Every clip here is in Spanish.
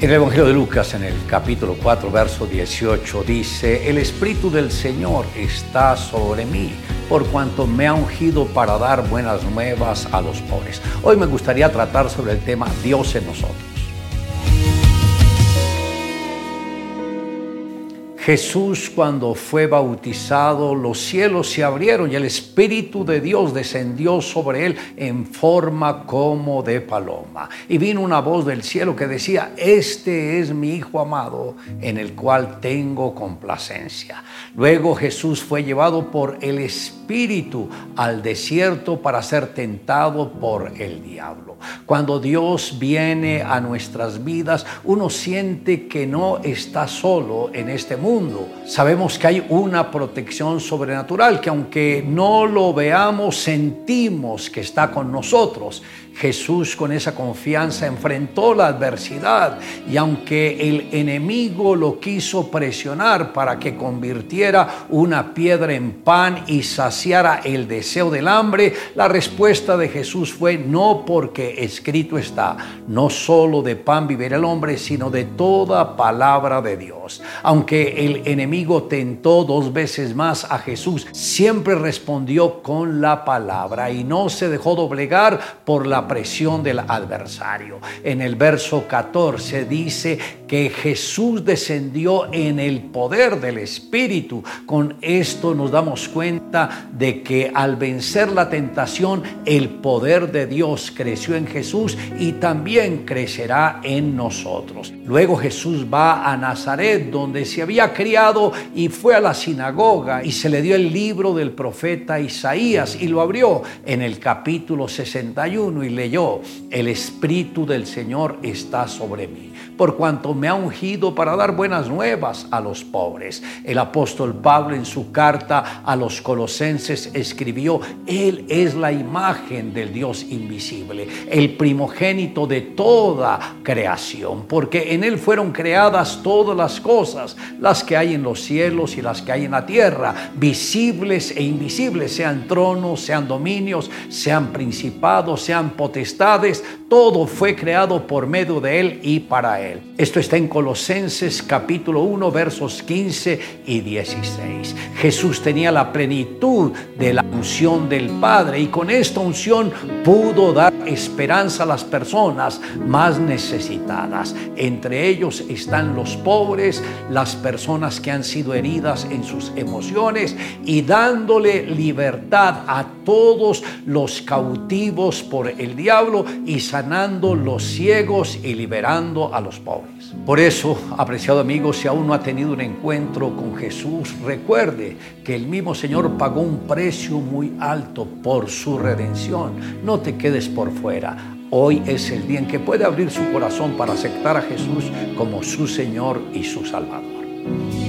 En el Evangelio de Lucas, en el capítulo 4, verso 18, dice, el Espíritu del Señor está sobre mí, por cuanto me ha ungido para dar buenas nuevas a los pobres. Hoy me gustaría tratar sobre el tema Dios en nosotros. Jesús cuando fue bautizado, los cielos se abrieron y el Espíritu de Dios descendió sobre él en forma como de paloma. Y vino una voz del cielo que decía, este es mi Hijo amado en el cual tengo complacencia. Luego Jesús fue llevado por el Espíritu al desierto para ser tentado por el diablo. Cuando Dios viene a nuestras vidas, uno siente que no está solo en este mundo Sabemos que hay una protección sobrenatural, que aunque no lo veamos, sentimos que está con nosotros. Jesús con esa confianza enfrentó la adversidad y aunque el enemigo lo quiso presionar para que convirtiera una piedra en pan y saciara el deseo del hambre, la respuesta de Jesús fue no porque escrito está, no solo de pan vivirá el hombre, sino de toda palabra de Dios. Aunque el enemigo tentó dos veces más a Jesús, siempre respondió con la palabra y no se dejó doblegar por la presión del adversario. En el verso 14 dice que Jesús descendió en el poder del Espíritu. Con esto nos damos cuenta de que al vencer la tentación, el poder de Dios creció en Jesús y también crecerá en nosotros. Luego Jesús va a Nazaret, donde se había criado y fue a la sinagoga y se le dio el libro del profeta Isaías y lo abrió en el capítulo 61 leyó, el Espíritu del Señor está sobre mí, por cuanto me ha ungido para dar buenas nuevas a los pobres. El apóstol Pablo en su carta a los colosenses escribió, Él es la imagen del Dios invisible, el primogénito de toda creación, porque en Él fueron creadas todas las cosas, las que hay en los cielos y las que hay en la tierra, visibles e invisibles, sean tronos, sean dominios, sean principados, sean potestades, todo fue creado por medio de Él y para Él. Esto está en Colosenses capítulo 1 versos 15 y 16. Jesús tenía la plenitud de la unción del Padre y con esta unción pudo dar esperanza a las personas más necesitadas. Entre ellos están los pobres, las personas que han sido heridas en sus emociones y dándole libertad a todos los cautivos por el diablo y sanando los ciegos y liberando a los pobres. Por eso, apreciado amigo, si aún no ha tenido un encuentro con Jesús, recuerde que el mismo Señor pagó un precio muy alto por su redención. No te quedes por fuera. Hoy es el día en que puede abrir su corazón para aceptar a Jesús como su Señor y su Salvador.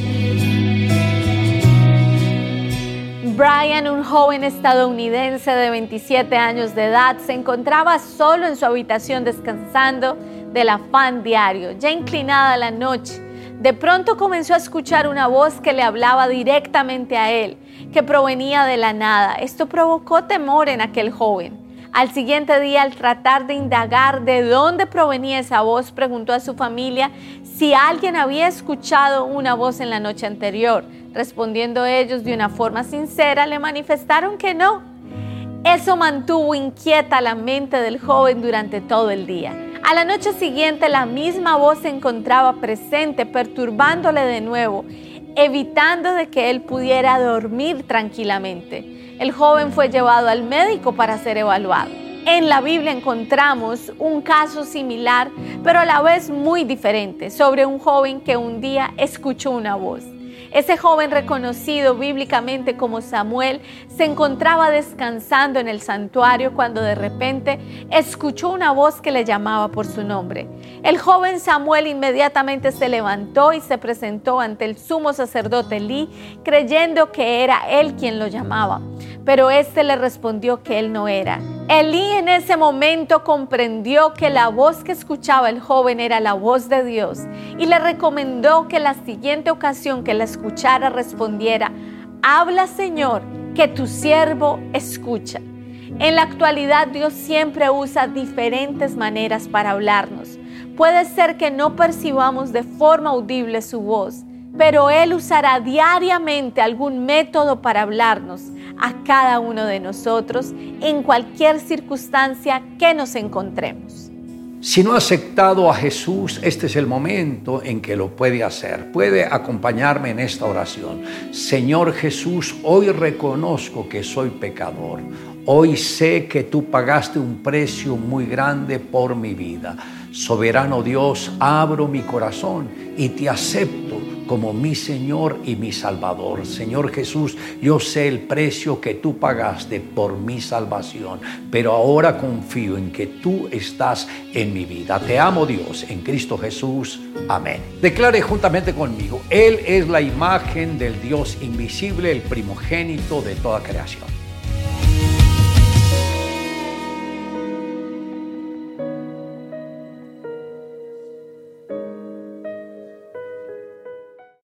Brian, un joven estadounidense de 27 años de edad, se encontraba solo en su habitación descansando del afán diario, ya inclinada la noche. De pronto comenzó a escuchar una voz que le hablaba directamente a él, que provenía de la nada. Esto provocó temor en aquel joven. Al siguiente día, al tratar de indagar de dónde provenía esa voz, preguntó a su familia si alguien había escuchado una voz en la noche anterior. Respondiendo ellos de una forma sincera, le manifestaron que no. Eso mantuvo inquieta la mente del joven durante todo el día. A la noche siguiente la misma voz se encontraba presente, perturbándole de nuevo, evitando de que él pudiera dormir tranquilamente. El joven fue llevado al médico para ser evaluado. En la Biblia encontramos un caso similar, pero a la vez muy diferente, sobre un joven que un día escuchó una voz. Ese joven reconocido bíblicamente como Samuel se encontraba descansando en el santuario cuando de repente escuchó una voz que le llamaba por su nombre. El joven Samuel inmediatamente se levantó y se presentó ante el sumo sacerdote Elí, creyendo que era él quien lo llamaba. Pero éste le respondió que él no era. Elí en ese momento comprendió que la voz que escuchaba el joven era la voz de Dios y le recomendó que la siguiente ocasión que la escuchara respondiera, habla Señor, que tu siervo escucha. En la actualidad Dios siempre usa diferentes maneras para hablarnos. Puede ser que no percibamos de forma audible su voz, pero Él usará diariamente algún método para hablarnos a cada uno de nosotros en cualquier circunstancia que nos encontremos. Si no ha aceptado a Jesús, este es el momento en que lo puede hacer. Puede acompañarme en esta oración. Señor Jesús, hoy reconozco que soy pecador. Hoy sé que tú pagaste un precio muy grande por mi vida. Soberano Dios, abro mi corazón y te acepto como mi Señor y mi Salvador. Señor Jesús, yo sé el precio que tú pagaste por mi salvación, pero ahora confío en que tú estás en mi vida. Te amo Dios, en Cristo Jesús. Amén. Declare juntamente conmigo, Él es la imagen del Dios invisible, el primogénito de toda creación.